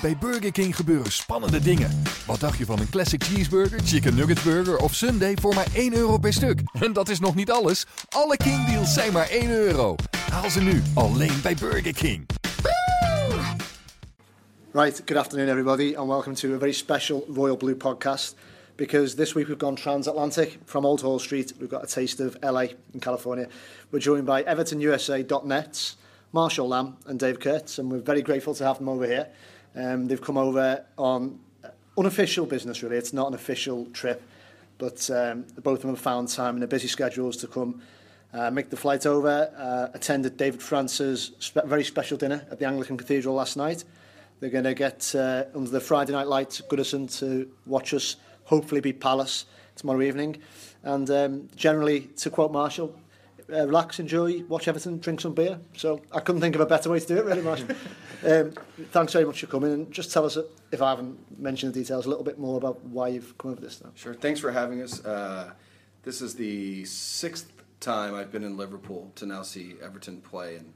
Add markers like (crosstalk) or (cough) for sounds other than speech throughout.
Bij Burger King gebeuren spannende dingen. Wat dacht je van een classic cheeseburger, chicken nugget burger of sundae voor maar 1 euro per stuk? (laughs) En dat is nog niet alles. Alle King deals zijn maar 1 euro. Haal ze nu alleen bij Burger King. Right, good afternoon, everybody, and welcome to a very special Royal Blue podcast. Because this week we've gone transatlantic from Old Hall Street. We've got a taste of LA in California. We're joined by EvertonUSA.net's Marshall Lamb and Dave Kurtz, and we're very grateful to have them over here. Um, they've come over on uh, unofficial business, really. It's not an official trip, but um, both of them have found time in their busy schedules to come uh, make the flight over, uh, attended David France's spe very special dinner at the Anglican Cathedral last night. They're going to get uh, under the Friday night lights at Goodison to watch us hopefully beat Palace tomorrow evening. And um, generally, to quote Marshall, uh, relax, enjoy, watch Everton, drink some beer. So I couldn't think of a better way to do it, really, Marshall. (laughs) um, thanks very much for coming. And just tell us, if I haven't mentioned the details, a little bit more about why you've come over this now. Sure. Thanks for having us. Uh, this is the sixth time I've been in Liverpool to now see Everton play, and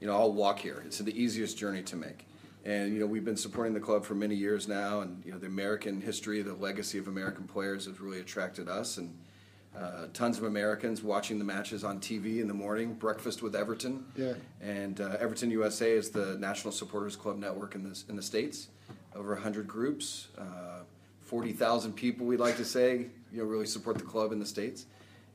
you know I'll walk here. It's the easiest journey to make. And you know we've been supporting the club for many years now, and you know the American history, the legacy of American players has really attracted us, and uh, tons of Americans watching the matches on TV in the morning, breakfast with Everton. Yeah. And uh, Everton USA is the national supporters club network in the in the states, over hundred groups, uh, forty thousand people. We'd like to say, you know, really support the club in the states,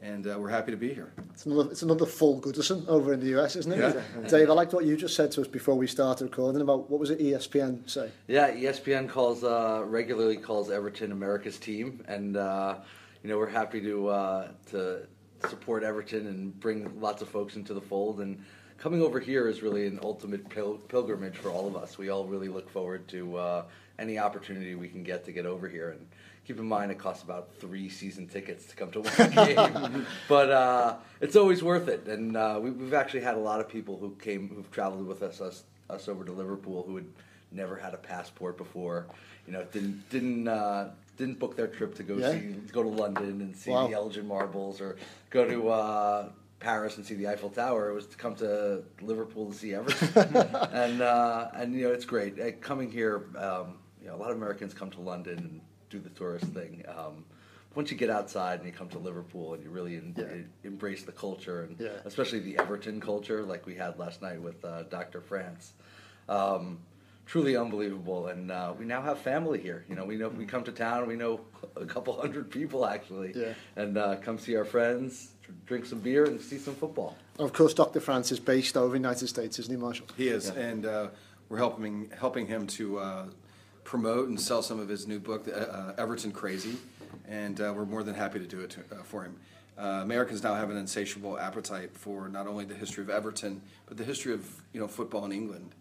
and uh, we're happy to be here. It's another, it's another full Goodison over in the US, isn't it? Yeah. Dave, I liked what you just said to us before we started recording about what was it ESPN say? Yeah, ESPN calls uh, regularly calls Everton America's team, and uh, you know we're happy to uh, to support Everton and bring lots of folks into the fold. And coming over here is really an ultimate pil- pilgrimage for all of us. We all really look forward to uh, any opportunity we can get to get over here. And keep in mind, it costs about three season tickets to come to one (laughs) game, but uh, it's always worth it. And uh, we, we've actually had a lot of people who came who've traveled with us us, us over to Liverpool who had never had a passport before. You know, didn't didn't uh, didn't book their trip to go Yeah. see go to London and see Wow. the Elgin Marbles or go to uh, Paris and see the Eiffel Tower. It was to come to Liverpool to see Everton, (laughs) and uh, and you know it's great Uh, coming here. Um, you know, a lot of Americans come to London and do the tourist thing. Um, once you get outside and you come to Liverpool and you really en- Yeah. embrace the culture and Yeah. especially the Everton culture, like we had last night with uh, Dr. France. Um, truly unbelievable, and uh, we now have family here. You know, we know we come to town, we know a couple hundred people actually, Yeah. and uh, come see our friends, drink some beer, and see some football. Of course, Dr. France is based over in the United States, isn't he, Marshall? He is, Yeah. and uh, we're helping helping him to uh, promote and sell some of his new book, uh, uh, Everton Crazy, and uh, we're more than happy to do it to, uh, for him. Uh, Americans now have an insatiable appetite for not only the history of Everton, but the history of you know football in England,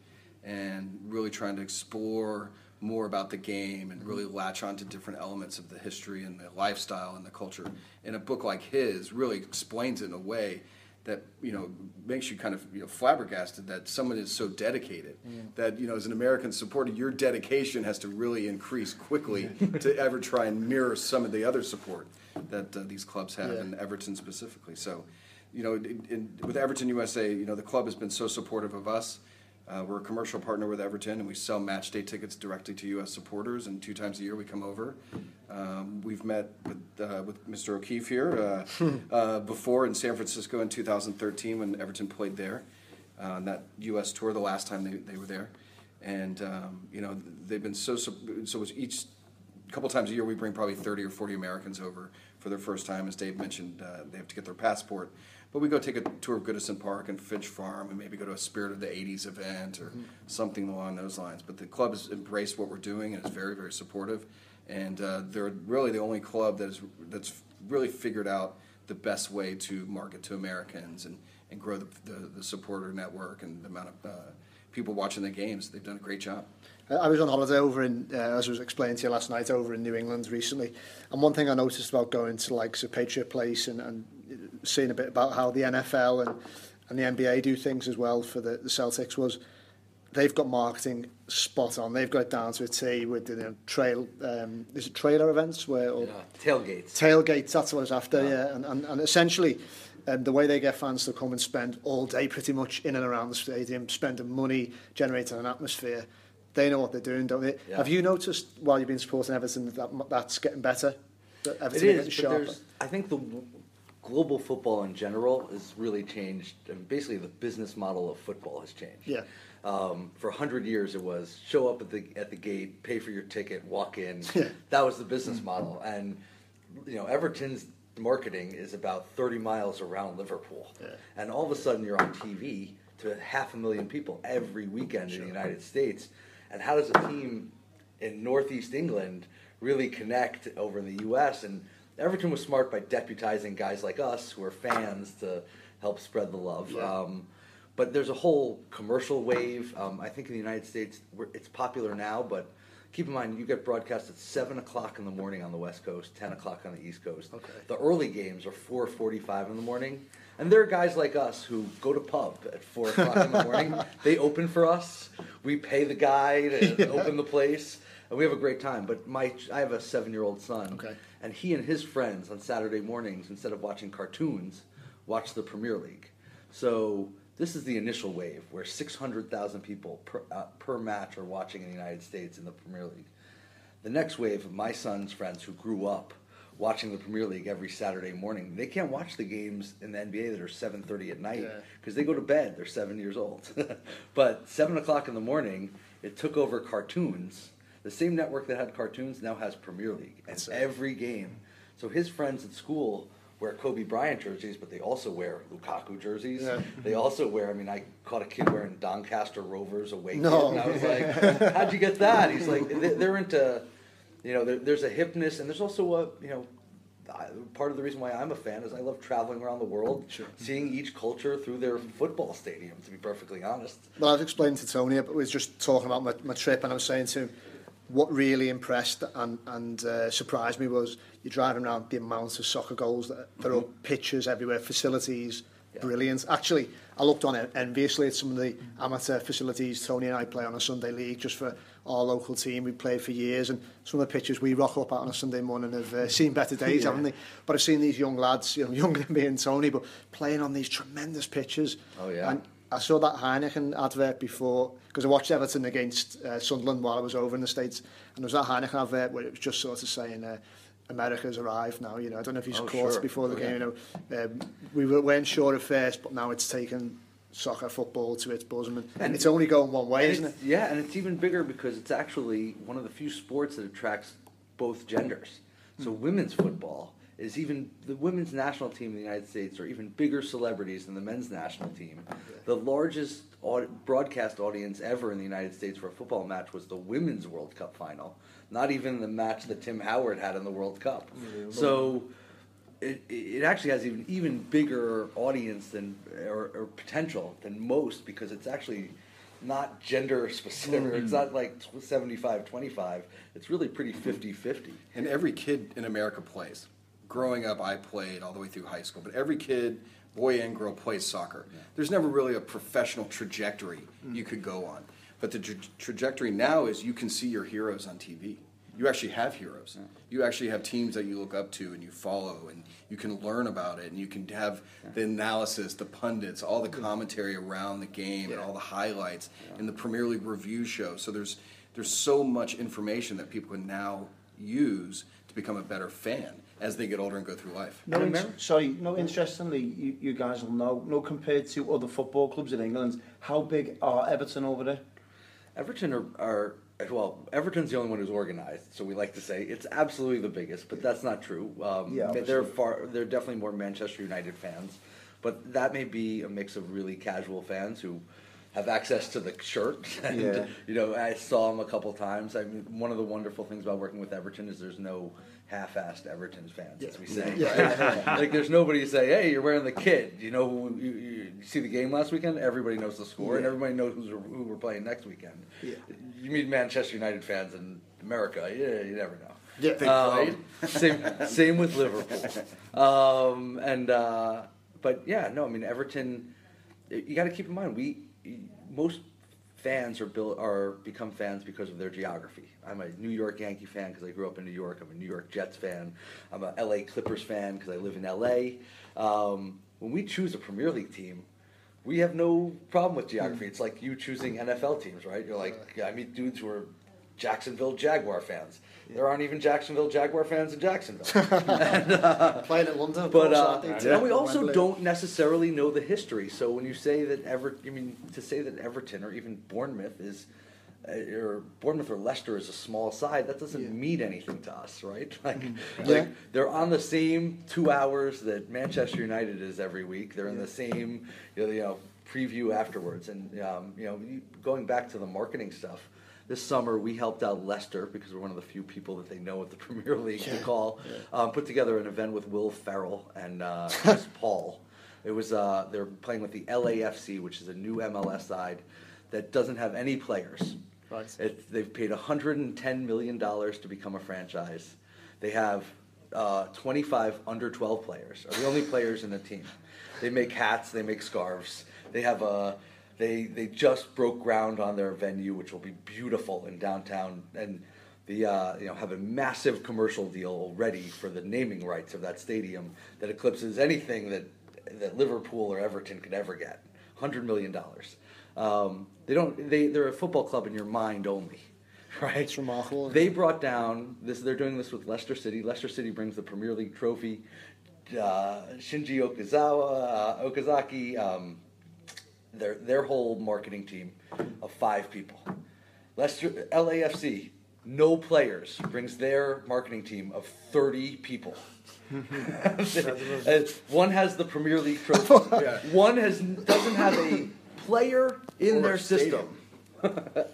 and really trying to explore more about the game and really latch onto different elements of the history and the lifestyle and the culture. And a book like his really explains it in a way that you know makes you kind of you know, flabbergasted that someone is so dedicated that you know as an American supporter your dedication has to really increase quickly (laughs) to ever try and mirror some of the other support that uh, these clubs have Yeah. and Everton specifically. So you know in, in, with Everton USA you know the club has been so supportive of us. Uh, we're a commercial partner with Everton, and we sell match day tickets directly to U.S. supporters. And two times a year, we come over. Um, we've met with, uh, with Mr. O'Keefe here uh, (laughs) uh, before in San Francisco in 2013 when Everton played there uh, on that U.S. tour. The last time they, they were there, and um, you know they've been so so. each couple times a year, we bring probably 30 or 40 Americans over for their first time. As Dave mentioned, uh, they have to get their passport. But we go take a tour of Goodison Park and Finch Farm and maybe go to a Spirit of the 80s event or something along those lines. But the club has embraced what we're doing and is very, very supportive. And uh, they're really the only club that is, that's really figured out the best way to market to Americans and, and grow the, the, the supporter network and the amount of uh, people watching the games. They've done a great job. I was on holiday over in, uh, as I was explaining to you last night, over in New England recently. And one thing I noticed about going to like so Patriot Place and, and seeing a bit about how the NFL and, and the NBA do things as well for the, the Celtics was they've got marketing spot on. They've got it down to a T with the you know, trail. Um, is it trailer events where or Yeah, tailgates. tailgates? That's what I was after. Yeah, And, and and essentially. Um, the way they get fans to come and spend all day pretty much in and around the stadium, spending money, generating an atmosphere, they know what they're doing, don't they? Yeah. Have you noticed while you've been supporting Everton that that's getting better? That Everton are is, getting but sharper? I think the global football in general has really changed, and basically the business model of football has changed. Yeah. Um, for a hundred years, it was show up at the at the gate, pay for your ticket, walk in. (laughs) That was the business model, and you know Everton's marketing is about thirty miles around Liverpool, Yeah. and all of a sudden you're on TV to half a million people every weekend in the United States. And how does a team in Northeast England really connect over in the U.S. and Everton was smart by deputizing guys like us who are fans to help spread the love. Yeah. Um, but there's a whole commercial wave. Um, I think in the United States we're, it's popular now, but keep in mind you get broadcast at seven o'clock in the morning on the West Coast, ten o'clock on the East Coast. Okay. The early games are four forty-five in the morning, and there are guys like us who go to pub at four o'clock in the morning. (laughs) They open for us. We pay the guy to (laughs) open the place, and we have a great time. But my, I have a seven-year-old son, Okay. and he and his friends on Saturday mornings, instead of watching cartoons, watch the Premier League. So this is the initial wave where 600,000 people per, uh, per match are watching in the United States in the Premier League. The next wave of my son's friends who grew up watching the Premier League every Saturday morning, they can't watch the games in the NBA that are 7:30 at night Yeah. because they go to bed. They're seven years old. (laughs) but seven o'clock in the morning, it took over cartoons. The same network that had cartoons now has Premier League, and every game. So his friends at school wear Kobe Bryant jerseys, but they also wear Lukaku jerseys. Yeah. They also wear. I mean, I caught a kid wearing Doncaster Rovers away, No. and I was like, (laughs) "How'd you get that?" He's like, they- "They're into." You know, there's a hipness, and there's also a you know, part of the reason why I'm a fan is I love traveling around the world, seeing each culture through their football stadium. To be perfectly honest, Well, I've explained to Tony, but we was just talking about my, my trip, and I was saying to him, what really impressed and, and uh, surprised me was you're driving around the amount of soccer goals that there mm-hmm. are pitches everywhere, facilities, yeah. brilliant. Actually, I looked on it enviously at some of the amateur facilities Tony and I play on a Sunday league just for our local team. We played for years, and some of the pitches we rock up at on a Sunday morning have uh, seen better days, yeah. haven't they? But I've seen these young lads, you know, (laughs) younger than me and Tony, but playing on these tremendous pitches. Oh yeah. And I saw that Heineken advert before because I watched Everton against uh, Sunderland while I was over in the States, and there was that Heineken advert where it was just sort of saying. Uh, America's arrived now, you know. I don't know if he's Oh, caught sure. before the Oh, game. You know, um, we were- weren't sure at first, but now it's taken soccer, football to its bosom, and, And- it's only going one way, isn't it? Yeah, and it's even bigger because it's actually one of the few sports that attracts both genders. So women's football is even the women's national team in the United States are even bigger celebrities than the men's national team. The largest aud- broadcast audience ever in the United States for a football match was the women's World Cup final, not even the match that Tim Howard had in the World Cup. So it, it actually has even even bigger audience than or, or potential than most because it's actually not gender specific. It's not like 75 25. It's really pretty 50 50. And every kid in America plays. Growing up, I played all the way through high school, but every kid, boy and girl, plays soccer. There's never really a professional trajectory mm. you could go on. But the tra- trajectory now is you can see your heroes on TV. You actually have heroes. You actually have teams that you look up to and you follow, and you can learn about it, and you can have the analysis, the pundits, all the mm. commentary around the game, and all the highlights, and the Premier League review show. So there's there's so much information that people can now use to become a better fan as they get older and go through life. No, And in- sorry, no. Interestingly, you, you guys will know. No, compared to other football clubs in England, how big are Everton over there? Everton are, are well. Everton's the only one who's organized, so we like to say it's absolutely the biggest, but that's not true. Um, Yeah, they're far. They're definitely more Manchester United fans, but that may be a mix of really casual fans who have access to the shirt. (laughs) And, Yeah. you know, I saw him a couple times. I mean, one of the wonderful things about working with Everton is there's no half-assed Everton fans, as we say. (laughs) like, there's nobody to say, "Hey, you're wearing the kit." You know, who, you, you, you see the game last weekend. Everybody knows the score, and everybody knows who's, who we're playing next weekend. Yeah. You meet Manchester United fans in America, yeah, you never know. Yeah. They Um, (laughs) same, same with Liverpool. Um, and uh, but yeah, no, I mean Everton. You got to keep in mind we most fans are built are become fans because of their geography. I'm a New York Yankee fan because I grew up in New York. I'm a New York Jets fan. I'm a LA Clippers fan because I live in LA. Um, when we choose a Premier League team, we have no problem with geography. It's like you choosing NFL teams, right? You're like, I meet dudes who are Jacksonville Jaguar fans. There aren't even Jacksonville Jaguar fans in Jacksonville. (laughs) Playing in London, But uh, aren't and we also Wembley. don't necessarily know the history. So when you say that Ever, I mean to say that Everton or even Bournemouth is, uh, or Bournemouth or Leicester is a small side, that doesn't Yeah. mean anything to us, right? (laughs) Like, Yeah. like they're on the same two hours that Manchester United is every week. They're in the same, you know, you know preview afterwards, and um, you know, going back to the marketing stuff. This summer, we helped out Leicester because we're one of the few people that they know at the (laughs) Premier League to call. Um, put together an event with Will Ferrell and uh, Chris (laughs) Paul. It was uh, they're playing with the LAFC, which is a new MLS side that doesn't have any players. Right. It, they've paid 110 million dollars to become a franchise. They have uh, 25 under 12 players. Are the only players in the team. They make hats. They make scarves. They have a. They they just broke ground on their venue, which will be beautiful in downtown, and the uh, you know have a massive commercial deal already for the naming rights of that stadium that eclipses anything that that Liverpool or Everton could ever get. Hundred million dollars. Um, they don't. They they're a football club in your mind only, (laughs) right? It's remarkable. They brought down this. They're doing this with Leicester City. Leicester City brings the Premier League trophy. Uh, Shinji Okazawa, uh, Okazaki, um, their their whole marketing team of five people. Leicester LAFC, no players, brings their marketing team of thirty people. (laughs) (laughs) One has the Premier League trophy. (laughs) One has doesn't have a player in Or their system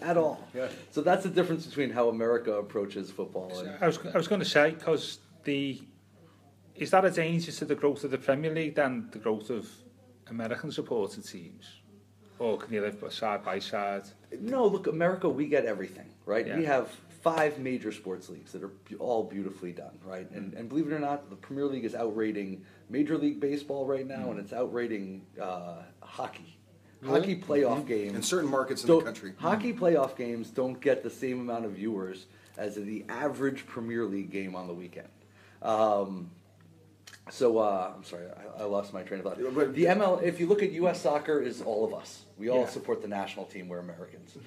at all. Yeah. So that's the difference between how America approaches football. And, I was I was going to say because the is that a danger to the growth of the Premier League than the growth of American supported teams, or can you live side by side? No, look, America, we get everything, right? Yeah. We have five major sports leagues that are all beautifully done, right? And, and believe it or not, the Premier League is outrating Major League Baseball right now, and it's outrating uh, hockey. Hockey playoff games. In certain markets in the country. Hockey playoff games don't get the same amount of viewers as the average Premier League game on the weekend. Um, so uh, I'm sorry, I, I lost my train of thought. But- The ML, if you look at U.S. soccer, is all of us. We all Yeah. support the national team. We're Americans.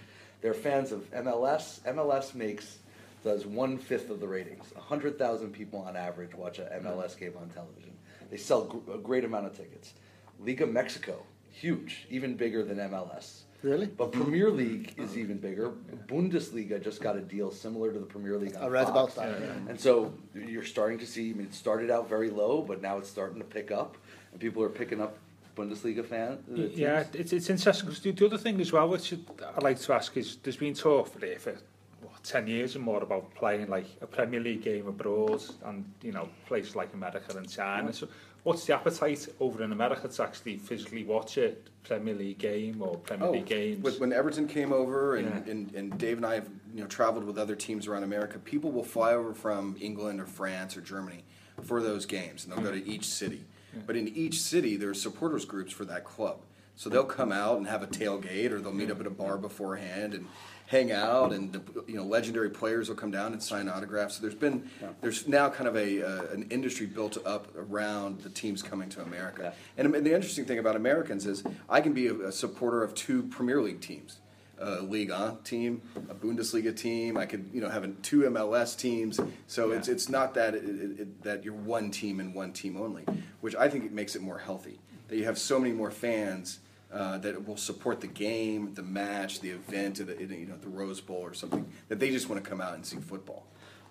They're fans of MLS. MLS makes does one fifth of the ratings. hundred thousand people on average watch a MLS game on television. They sell gr- a great amount of tickets. Liga Mexico, huge, even bigger than MLS. Really? But Premier League is even bigger. Bundesliga just got a deal similar to the Premier League. On I read Fox. about that. Yeah. And so you're starting to see. I mean, it started out very low, but now it's starting to pick up, and people are picking up Bundesliga fans. Uh, yeah, it's, it's interesting because the, the other thing as well, which I'd like to ask is, there's been talk for there for what, 10 years and more about playing like a Premier League game abroad and, you know, places like America and China. So what's the appetite over in America to actually physically watch a Premier League game or Premier oh, League games? When, when Everton came over, and, Yeah. and, and Dave and I have you know traveled with other teams around America, people will fly over from England or France or Germany for those games, and they'll go to each city. But in each city, there are supporters groups for that club, so they'll come out and have a tailgate, or they'll meet up at a bar beforehand and hang out, and the, you know legendary players will come down and sign autographs. So there's been there's now kind of a uh, an industry built up around the teams coming to America. And, and the interesting thing about Americans is I can be a, a supporter of two Premier League teams. A Liga team, a Bundesliga team. I could, you know, have two MLS teams. So it's it's not that it, it, it, that you're one team and one team only, which I think it makes it more healthy. That you have so many more fans uh, that will support the game, the match, the event, the, you know, the Rose Bowl or something. That they just want to come out and see football.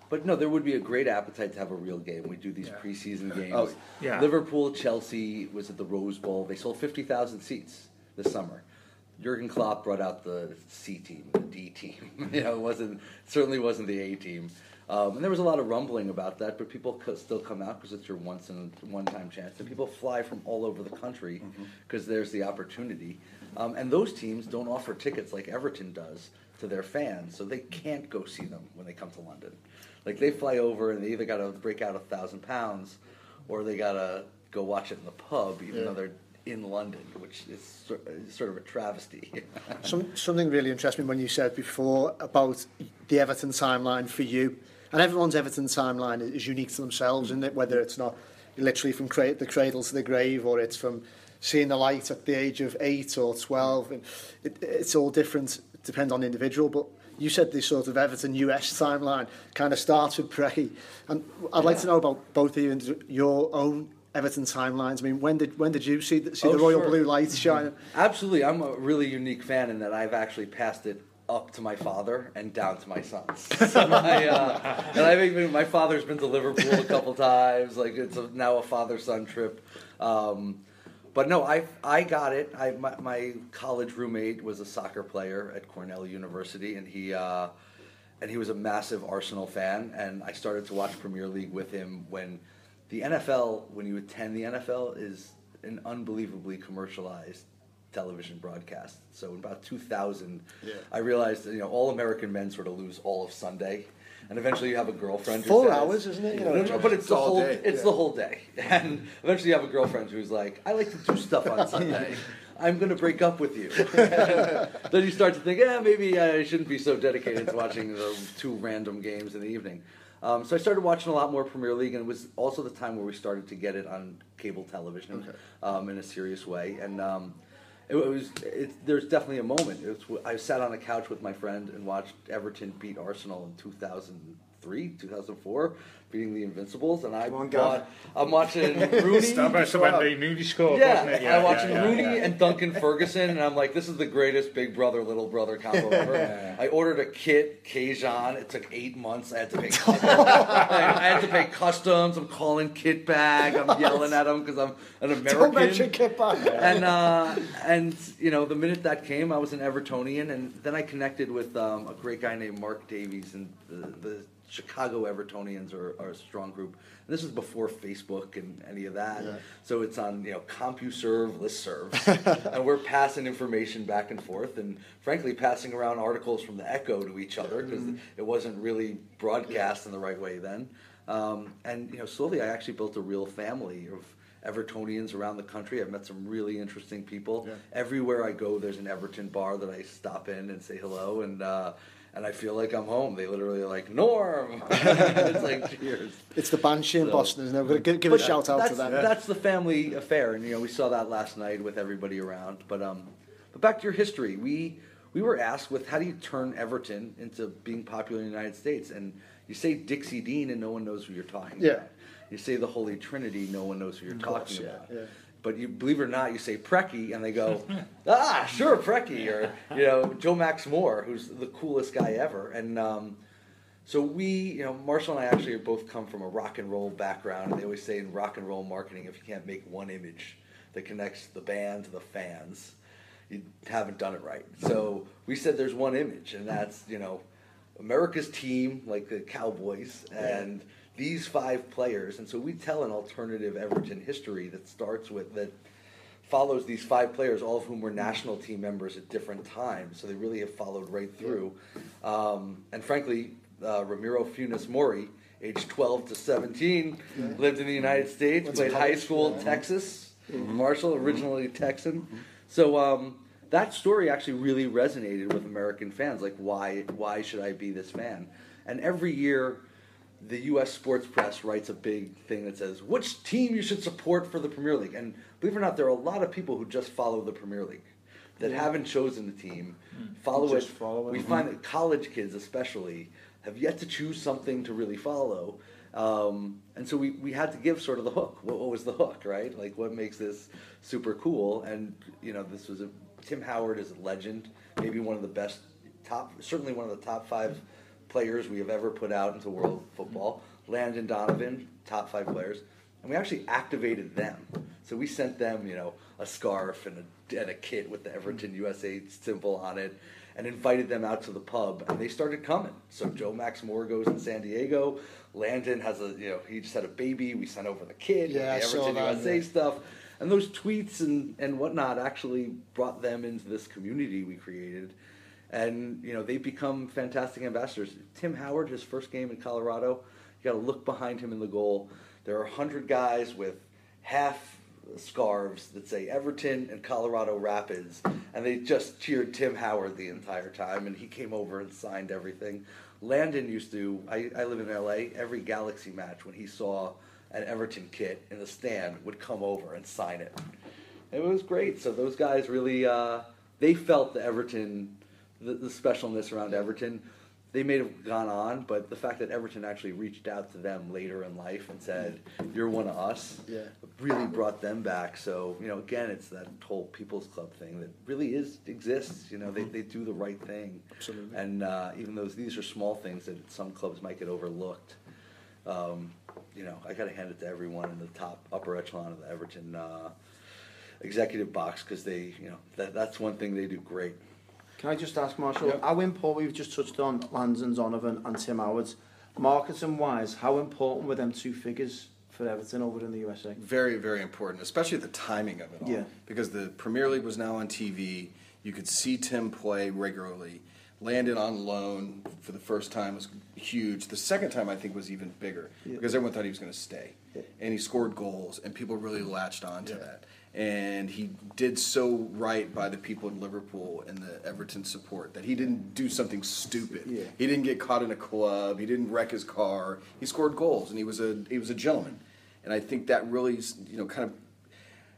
But no, there would be a great appetite to have a real game. We do these Yeah. preseason games. Oh, yeah. Liverpool, Chelsea was at the Rose Bowl. They sold 50,000 seats this summer. Jurgen Klopp brought out the C team, the D team. (laughs) you know, it wasn't certainly wasn't the A team. Um, and there was a lot of rumbling about that, but people co- still come out because it's your once in one time chance. And people fly from all over the country because there's the opportunity. Um, and those teams don't offer tickets like Everton does to their fans, so they can't go see them when they come to London. Like they fly over and they either got to break out a thousand pounds, or they got to go watch it in the pub, even Yeah. though they're in London, which is sort of a travesty. (laughs) Some, something really interesting when you said before about the Everton timeline for you. And everyone's Everton timeline is unique to themselves, isn't it? Whether it's not literally from cra- the cradle to the grave or it's from seeing the light at the age of 8 or 12. And it, it's all different, depend on the individual. But you said this sort of Everton US timeline kind of starts with Preki. And I'd like to know about both of you and your own Everton timelines. I mean, when did when did you see the, see Oh, the royal sure. blue lights shining? Absolutely, I'm a really unique fan in that I've actually passed it up to my father and down to my sons. (laughs) So my, uh, and I've even my father's been to Liverpool a couple times. Like it's a, now a father-son trip. Um, but no, I I got it. I my, my college roommate was a soccer player at Cornell University, and he. Uh, and he was a massive Arsenal fan, and I started to watch Premier League with him when the NFL, when you attend the NFL, is an unbelievably commercialized television broadcast. So in about 2000, Yeah. I realized that, you know all American men sort of lose all of Sunday, and eventually you have a girlfriend. who Four says- hours, isn't it? You know, No, no, but it's, It's the whole day, it's yeah. the whole day, (laughs) and eventually you have a girlfriend who's like, I like to do stuff on (laughs) Sunday. I'm going to break up with you. (laughs) then you start to think, yeah, maybe I shouldn't be so dedicated to watching the two random games in the evening. Um, so I started watching a lot more Premier League, and it was also the time where we started to get it on cable television um, in a serious way. And um, it, was it, there's definitely a moment. It was, I sat on a couch with my friend and watched Everton beat Arsenal in 2003, 2004, beating the Invincibles, and I Come on, Gav. bought, I'm watching (laughs) Rooney. Stop us when they newly scored, Yeah, wasn't it? I'm watching yeah, Rooney yeah. and Duncan Ferguson, and I'm like, this is the greatest big brother little brother combo (laughs) ever. I ordered a kit, Keijan. It took eight months. I had to pay. (laughs) I had to pay customs. I'm calling Kitbag. I'm yelling at him because I'm an American. Don't mention Kitbag. and uh, and you know, the minute that came, I was an Evertonian, and then I connected with um, a great guy named Mark Davies, and the, the Chicago Evertonians are, are a strong group. And this is before Facebook and any of that, so it's on you know CompuServe, listservs, (laughs) and we're passing information back and forth, and frankly, passing around articles from the Echo to each other because it wasn't really broadcast in the right way then. Um, and you know, slowly, I actually built a real family of Evertonians around the country. I've met some really interesting people. Everywhere I go, there's an Everton bar that I stop in and say hello, and uh, and I feel like I'm home. They literally are like Norm. (laughs) it's like cheers. It's the Banshee in So- Boston, isn't it? We're going to give a shout out to them. That's the family affair, and you know we saw that last night with everybody around. But um, but back to your history, we we were asked with how do you turn Everton into being popular in the United States, and you say Dixie Dean, and no one knows who you're talking Yeah. about. You say the Holy Trinity, no one knows who you're course, talking yeah, about. yeah. But you believe it or not, you say Preki, and they go, (laughs) ah, sure, Preki, or you know Joe Max Moore, who's the coolest guy ever, and. Um, so we, you know, Marshall and I actually both come from a rock and roll background. And they always say in rock and roll marketing, if you can't make one image that connects the band to the fans, you haven't done it right. So we said there's one image, and that's you know, America's team, like the Cowboys, and these five players. And so we tell an alternative Everton history that starts with that follows these five players, all of whom were national team members at different times. So they really have followed right through. Um, and frankly, uh, Ramiro Funes Mori, age 12 to 17, lived in the United States, to played high school yeah. in Texas, Marshall, originally Texan. So um, that story actually really resonated with American fans. Like, why, why should I be this fan? And every year, the U.S. sports press writes a big thing that says which team you should support for the Premier League. And believe it or not, there are a lot of people who just follow the Premier League that haven't chosen the team, follow Just it. follow it. We find that college kids, especially, have yet to choose something to really follow. Um, and so we, we had to give sort of the hook. What, what was the hook, right? Like, what makes this super cool? And, you know, this was a Tim Howard is a legend, maybe one of the best, top, certainly one of the top five players we have ever put out into world football. Landon Donovan, top five players. And we actually activated them So we sent them, you know, a scarf and a, and a kit with the Everton USA symbol on it, and invited them out to the pub, and they started coming. So Joe Max Moore goes in San Diego. Landon has a, you know, he just had a baby. We sent over the kid, Yeah, the Everton that, USA yeah. stuff, and those tweets and and whatnot actually brought them into this community we created and you know they've become fantastic ambassadors. Tim Howard, his first game in Colorado, you got to look behind him in the goal. There are hundred guys with half scarves that say Everton and Colorado Rapids, and they just cheered Tim Howard the entire time, and he came over and signed everything. Landon used to. I, I live in LA. Every Galaxy match, when he saw an Everton kit in the stand, would come over and sign it. It was great. So those guys really, uh, they felt the Everton, the, the specialness around Everton. They may have gone on, but the fact that Everton actually reached out to them later in life and said, "You're one of us," Yeah. really brought them back. So you know, again, it's that whole People's Club thing that really is exists. You know, they, they do the right thing. Absolutely. And uh, even though these are small things that some clubs might get overlooked, um, you know, I got to hand it to everyone in the top upper echelon of the Everton uh, executive box because they, you know, that, that's one thing they do great. Can I just ask, Marshall, how important, we've just touched on Landon Donovan and Tim Howard, marketing wise, how important were them two figures for Everton over in the USA? Very, very important, especially the timing of it all. Yeah. Because the Premier League was now on TV. You could see Tim play regularly. Landon on loan for the first time was huge. The second time, I think, was even bigger Yeah. because everyone thought he was going to stay. Yeah. And he scored goals, and people really latched on to that. And he did so right by the people in Liverpool and the Everton support that he didn't do something stupid. Yeah. He didn't get caught in a club. He didn't wreck his car. He scored goals, and he was a he was a gentleman. And I think that really, you know, kind of,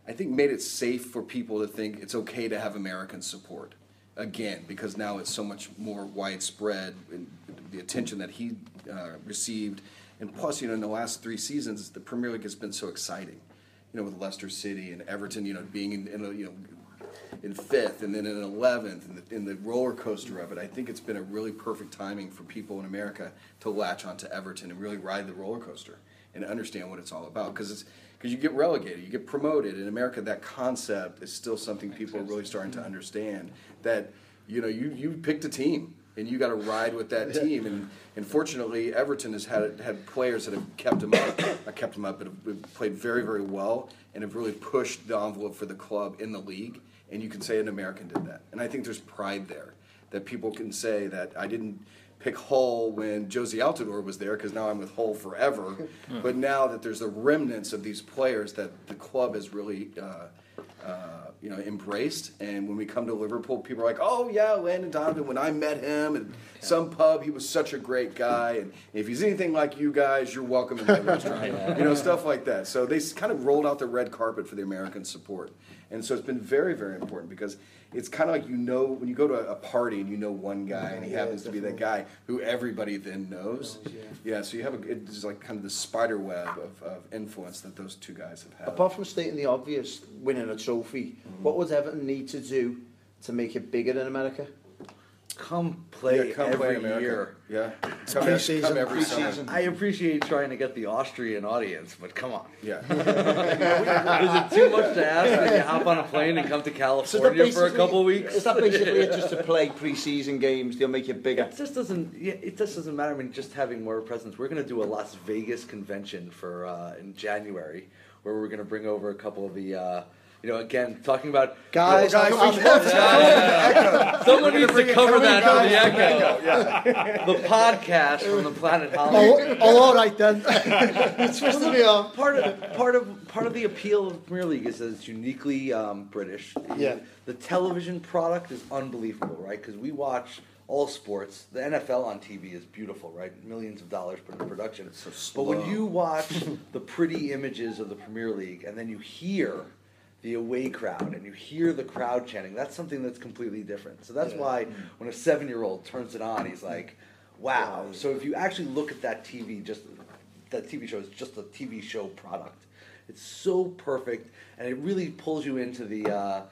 I think made it safe for people to think it's okay to have American support again because now it's so much more widespread and the attention that he uh, received, and plus, you know, in the last three seasons, the Premier League has been so exciting. You know, with Leicester City and Everton, you know, being in, in a, you know in fifth and then in eleventh and the, in the roller coaster of it. I think it's been a really perfect timing for people in America to latch onto Everton and really ride the roller coaster and understand what it's all about because it's because you get relegated, you get promoted in America. That concept is still something people are really starting to mm-hmm. understand. That you know you you picked a team and you got to ride with that (laughs) team. And, and fortunately, Everton has had had players that have kept them up, (coughs) not kept them up, but have played very very well and have really pushed the envelope for the club in the league. And you can say an American did that. And I think there's pride there that people can say that I didn't pick Hull when Jozy Altidore was there because now I'm with Hull forever. (laughs) but now that there's the remnants of these players that the club has really. Uh, uh, you know, embraced. And when we come to Liverpool, people are like, "Oh yeah, Landon Donovan." When I met him at some pub, he was such a great guy. And if he's anything like you guys, you're welcome in that (laughs) restaurant. You know, stuff like that. So they kind of rolled out the red carpet for the American support. And so it's been very, very important because it's kind of like you know when you go to a party and you know one guy and he Yeah, happens to be that guy who everybody then knows. Yeah, so you have a, it's like kind of the spider web of, of influence that those two guys have had. Apart from stating the obvious, winning a trophy, what would Everton need to do to make it bigger in America? Come play yeah, come every play year. Yeah, come, pre-season, come every pre-season. I appreciate trying to get the Austrian audience, but come on. Yeah, (laughs) Is it too much to ask that you hop on a plane and come to California for a couple of weeks? Is that basically it, just to (laughs) play pre-season games? They'll make it bigger. It just doesn't. Yeah, it just doesn't matter. I mean, just having more presence. We're going to do a Las Vegas convention for uh, in January, where we're going to bring over a couple of the. Uh, you know, again, talking about Guys, guys, I'm- we I'm- someone needs to cover that for the guys. Echo. (laughs) The podcast from the Planet Hollywood. oh, oh, all right then. (laughs) you twisted me arm. part of part of part of the appeal of Premier League is that it's uniquely um, British. Yeah. The television product is unbelievable, right? Because we watch all sports. The NFL on TV is beautiful, right? Millions of dollars put into production. So but when you watch (laughs) the pretty images of the Premier League and then you hear the away crowd and you hear the crowd chanting, that's something that's completely different. So that's why when a seven-year-old turns it on, he's like, "Wow!" So if you actually look at that TV, just that TV show is just a TV show product. It's so perfect, and it really pulls you into the uh,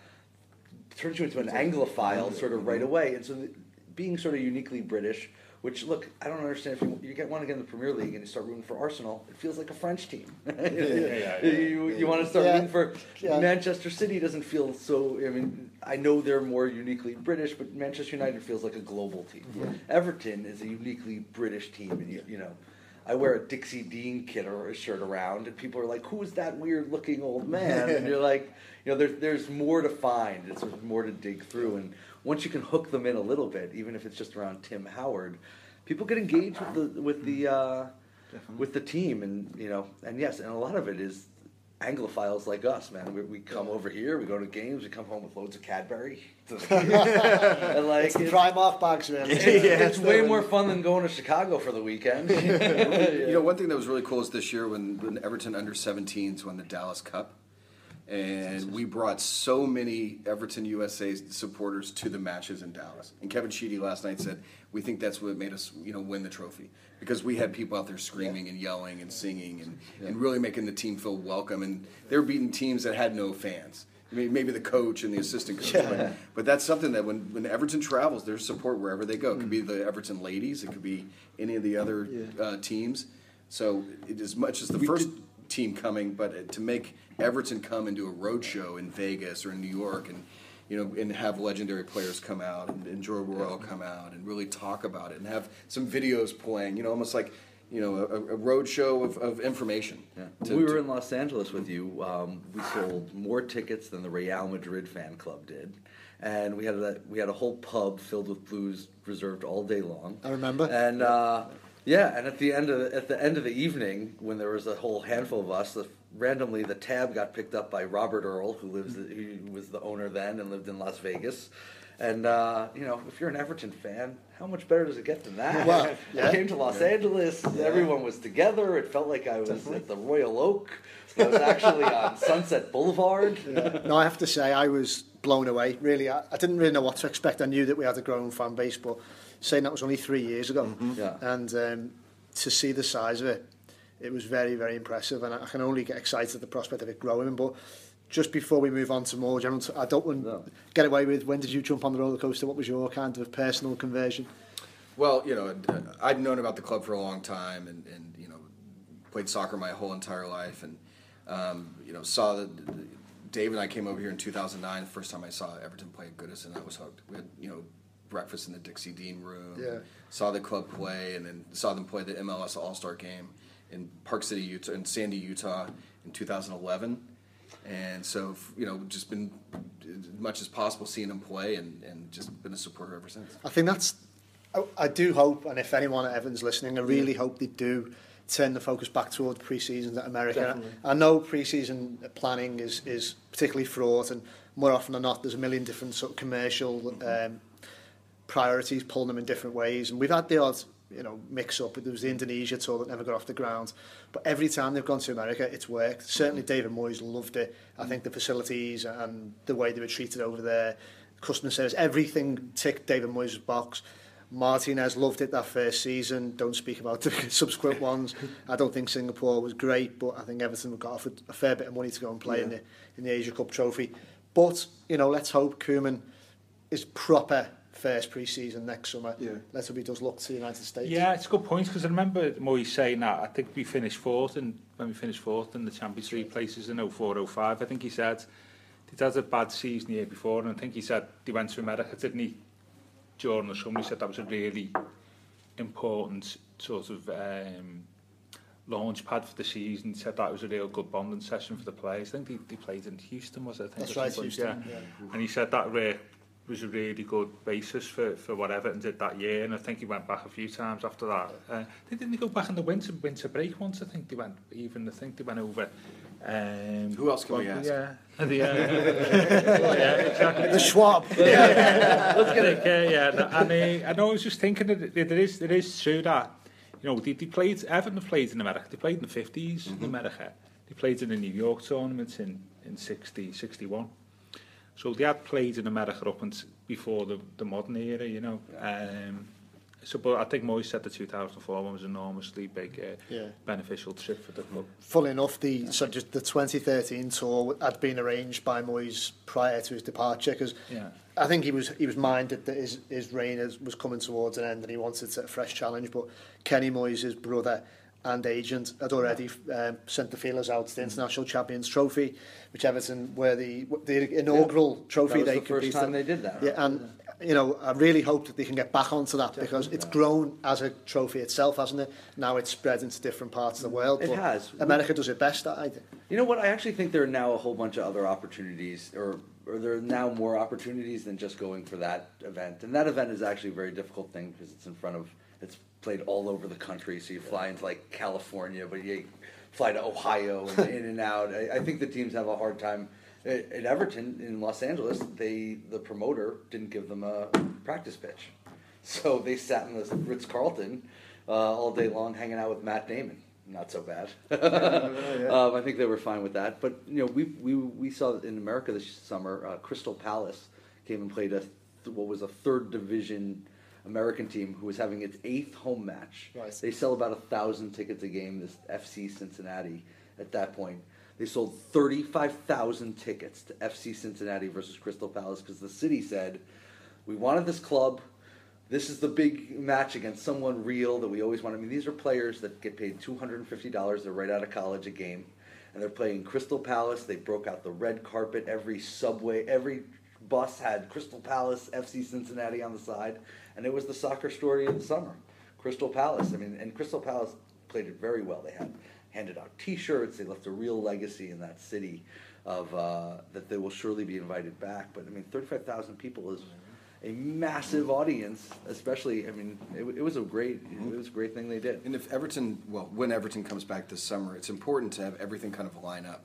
turns you into an Anglophile sort of right away. And so, the, being sort of uniquely British, Which look, I don't understand if you, you get want to get in the Premier League and you start rooting for Arsenal, it feels like a French team. (laughs) yeah, yeah, yeah, you, you want to start Yeah. rooting for Yeah. Manchester City doesn't feel so. I mean, I know they're more uniquely British, but Manchester United feels like a global team. Everton is a uniquely British team, and you, you know. I wear a Dixie Dean kit or a shirt around, and people are like, "Who is that weird-looking old man?" and you're like, you know, there's there's more to find. It's more to dig through, and once you can hook them in a little bit, even if it's just around Tim Howard, people get engaged with the with the uh, with the team, and you know, and yes, and a lot of it is Anglophiles like us, man. We, we come over here, we go to games, we come home with loads of Cadbury, (laughs) and like It's it's, Primark bags, really. it's way more fun than going to Chicago for the weekend. (laughs) (laughs) You know, one thing that was really cool is this year when, when Everton under 17s won the Dallas Cup. And we brought so many Everton USA supporters to the matches in Dallas. And Kevin Sheedy last night said, "We think that's what made us, you know, win the trophy because we had people out there screaming and yelling and singing and, and really making the team feel welcome. And they were beating teams that had no fans. I mean, maybe the coach and the assistant coach, but, but that's something that when, when Everton travels, there's support wherever they go. It could be the Everton ladies, it could be any of the other uh, teams. So it, as much as the first team coming, but uh, to make Everton come and do a road show in Vegas or in New York and you know, and have legendary players come out and, and Joe Royle come out and really talk about it and have some videos playing, you know, almost like, you know, a, a road show of, of information. Yeah. To- we were to- in Los Angeles with you. Um, we sold more tickets than the Real Madrid fan club did, and we had a we had a whole pub filled with blues reserved all day long. I remember. And uh, yeah, and at the end of the, at the end of the evening, when there was a whole handful of us, the, randomly the tab got picked up by Robert Earl, who lives who was the owner then and lived in Las Vegas. And uh, you know, if you're an Everton fan, how much better does it get than that? Well, (laughs) yeah. I came to Los Angeles. Everyone was together. It felt like I was at the Royal Oak. I was actually on (laughs) Sunset Boulevard. No, I have to say I was blown away. Really, I, I didn't really know what to expect. I knew that we had a growing fan base, but saying that was only three years ago, Yeah. and um, to see the size of it, it was very, very impressive. And I can only get excited at the prospect of it growing. But just before we move on to more general, t- I don't want No. get away with when did you jump on the roller coaster? What was your kind of personal conversion? Well, you know, uh, I'd known about the club for a long time, and, and you know, played soccer my whole entire life, and um, you know, saw that Dave and I came over here in 2009. The first time I saw Everton play at Goodison, I was hooked. We had you know breakfast in the Dixie Dean room. Yeah. Saw the club play, and then saw them play the MLS All Star game in Park City, Utah, in Sandy, Utah, in 2011. And so, you know, just been as much as possible seeing them play, and, and just been a supporter ever since. I think that's. I, I do hope, and if anyone at Evans listening, I really hope they do turn the focus back toward pre-season at America. Definitely. I know pre-season planning is is particularly fraught, and more often than not, there's a million different sort of commercial um, priorities pulling them in different ways. And we've had the odd, you know, mix up. There was the Indonesia tour that never got off the ground, but every time they've gone to America, it's worked. Certainly, mm-hmm. David Moyes loved it. I think mm-hmm. the facilities and the way they were treated over there, customer service, everything ticked David Moyes' box. Martinez loved it that first season. Don't speak about the (laughs) subsequent (laughs) ones. I don't think Singapore was great, but I think Everton got offered a fair bit of money to go and play in the in the Asia Cup trophy. But you know, let's hope Koeman is proper first pre-season next summer, yeah. Letterby does look to the United States. Yeah, it's a good point because I remember Moy saying that. I think we finished fourth and when we finished fourth in the Champions League places in 04-05, I think he said he'd had a bad season the year before and I think he said he went to America, didn't he? During the summer, he said that was a really important sort of um, launch pad for the season. He said that was a real good bonding session for the players. I think they, they played in Houston, was it? I think That's right, Houston. Yeah. yeah. And he said that re was a really good basis for, for what Everton did that year, and I think he went back a few times after that. Uh, they didn't go back in the winter winter break once. I think they went even. I think they went over. Um, Who else can we ask? Yeah, the, uh, (laughs) yeah, exactly. The Schwab. Let's get it. Yeah, yeah. And uh, I know I was just thinking that it, it is it is true that you know they, they played Everton have played in America. They played in the 50s in America. They played in the New York tournaments in in 60, 61. So they had played in America up and before the, the modern era, you know. Um, so, but I think Moyes said the 2004 one was enormously big, uh, yeah. beneficial trip for the club. Full enough, the yeah. so just the 2013 tour had been arranged by Moyes prior to his departure because yeah. I think he was he was minded that his his reign is, was coming towards an end and he wanted a fresh challenge. But Kenny Moyes' brother and agent, had already um, sent the feelers out to the International Champions Trophy, which Everton were the the inaugural trophy That was they the first time they did that, Yeah, right? and you know, I really hope that they can get back onto that because it's grown as a trophy itself, hasn't it? Now it's spread into different parts of the world. It but has. America does it best, I think. You know what? I actually think there are now a whole bunch of other opportunities, or or there are now more opportunities than just going for that event. And that event is actually a very difficult thing because it's in front of, it's played all over the country. So you fly into like California, but you fly to Ohio and (laughs) in and out. I, I think the teams have a hard time. At at Everton in Los Angeles, they the promoter didn't give them a practice pitch, so they sat in the Ritz Carlton uh, all day long, hanging out with Matt Damon. Not so bad. (laughs) (laughs) um, I think they were fine with that. But you know, we we we saw in America this summer, uh, Crystal Palace came and played a th- what was a third division American team who was having its eighth home match. Right. They sell about a thousand tickets a game. This FC Cincinnati at that point. They sold 35,000 tickets to FC Cincinnati versus Crystal Palace because the city said, we wanted this club. This is the big match against someone real that we always want. I mean, these are players that get paid $250. They're right out of college a game. And they're playing Crystal Palace. They broke out the red carpet. Every subway, every bus had Crystal Palace, FC Cincinnati on the side. And it was the soccer story of the summer. Crystal Palace. I mean, and Crystal Palace played it very well. They had handed out T-shirts. They left a real legacy in that city of uh, that they will surely be invited back. But I mean, thirty-five thousand people is a massive audience. Especially, I mean, it, it was a great, it was a great thing they did. And if Everton, well, when Everton comes back this summer, it's important to have everything kind of line up.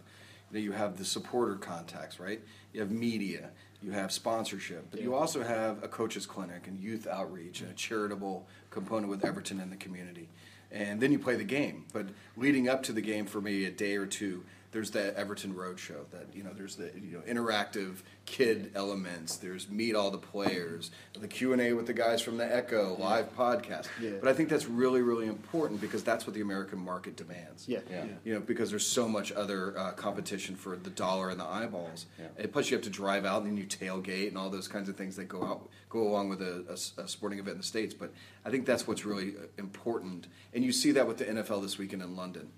You know, you have the supporter contacts, right? You have media, you have sponsorship, but you also have a coaches clinic and youth outreach and a charitable component with Everton in the community. And then you play the game. But leading up to the game, for me, a day or two, there's the Everton Roadshow. That you know, there's the you know interactive kid elements. There's meet all the players, the Q and A with the guys from the Echo live podcast. Yeah. But I think that's really really important because that's what the American market demands. Yeah. Yeah. You know, because there's so much other uh, competition for the dollar and the eyeballs. Yeah. And plus, you have to drive out and then you tailgate and all those kinds of things that go out go along with a sporting event in the states. But I think that's what's really uh, important, and you see that with the NFL this weekend in London.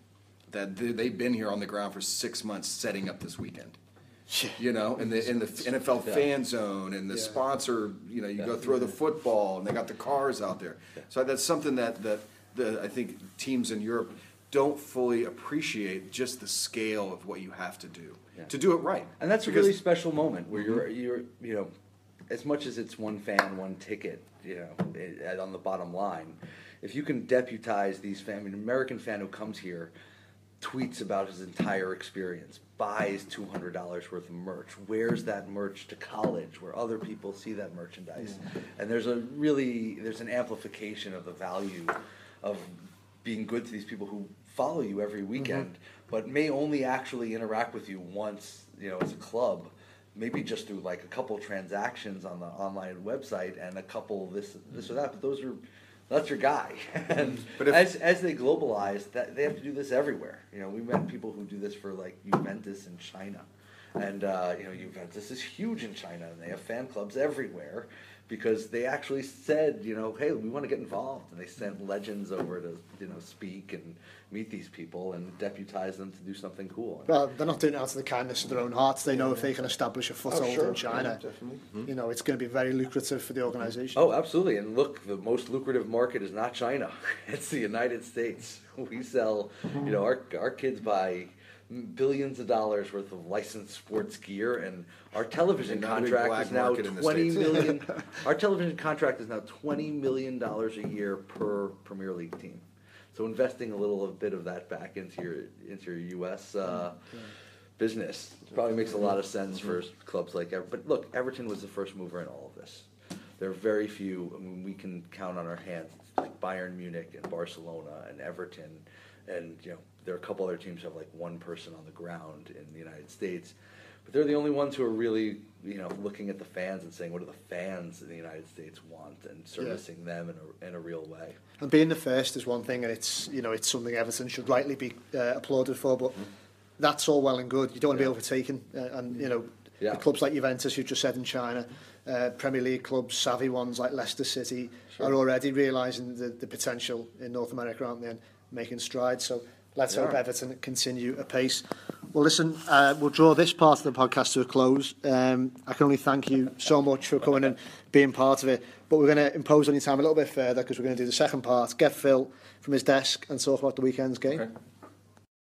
That they- they've been here on the ground for six months setting up this weekend. You know, in the in the NFL Yeah. fan zone and the Yeah. sponsor, you know, you go throw the football and they got the cars out there. So that's something that that the I think teams in Europe don't fully appreciate just the scale of what you have to do Yeah. to do it right. And that's a Because- really special moment where you're mm-hmm. you're you know, as much as it's one fan, one ticket, you know, it, on the bottom line, if you can deputize these fan, I mean, an American fan who comes here, tweets about his entire experience, buys two hundred dollars worth of merch, wears that merch to college where other people see that merchandise, and there's a really there's an amplification of the value of being good to these people who follow you every mm-hmm. weekend, but may only actually interact with you once, you know, as a club. Maybe just through like a couple transactions on the online website and a couple this this or mm-hmm. that, but those are that's your guy. (laughs) and But if- as as they globalize, that they have to do this everywhere. You know, we met people who do this for like Juventus in China, and uh, you know, Juventus is huge in China, and they have fan clubs everywhere because they actually said, you know, hey, we want to get involved, and they sent legends over to you know speak and meet these people and deputize them to do something cool. Well, they're not doing it out of the kindness of their own hearts. They know if they can establish a oh, foothold sure. in China, Yeah, definitely. Mm-hmm. you know, it's going to be very lucrative for the organisation. Oh, absolutely. And look, the most lucrative market is not China. (laughs) It's the United States. We sell, you know, our, our kids buy billions of dollars worth of licensed sports gear and our television contract black is now market in the 20 States. million (laughs) our television contract is now 20 million dollars a year per Premier League team. So investing a little bit of that back into your into your US uh, business probably makes a lot of sense for clubs like Ever- but look, Everton was the first mover in all of this. There are very few. I mean, we can count on our hands like Bayern Munich and Barcelona and Everton, and you know there are a couple other teams who have like one person on the ground in the United States. but they're the only ones who are really you know looking at the fans and saying what do the fans in the United States want and servicing them in a, in a real way. And being the first is one thing, and it's you know it's something Everton should rightly be uh, applauded for. But mm. that's all well and good. You don't want to yeah. be overtaken, uh, and you know yeah. the clubs like Juventus, you just said in China, uh, Premier League clubs, savvy ones like Leicester City, sure. are already realising the, the potential in North America, aren't they, and making strides. So let's yeah. hope Everton continue apace. Well, listen, uh, we'll draw this part of the podcast to a close. Um, I can only thank you so much for coming and being part of it. But we're going to impose on your time a little bit further because we're going to do the second part, get Phil from his desk and talk about the weekend's game. Okay.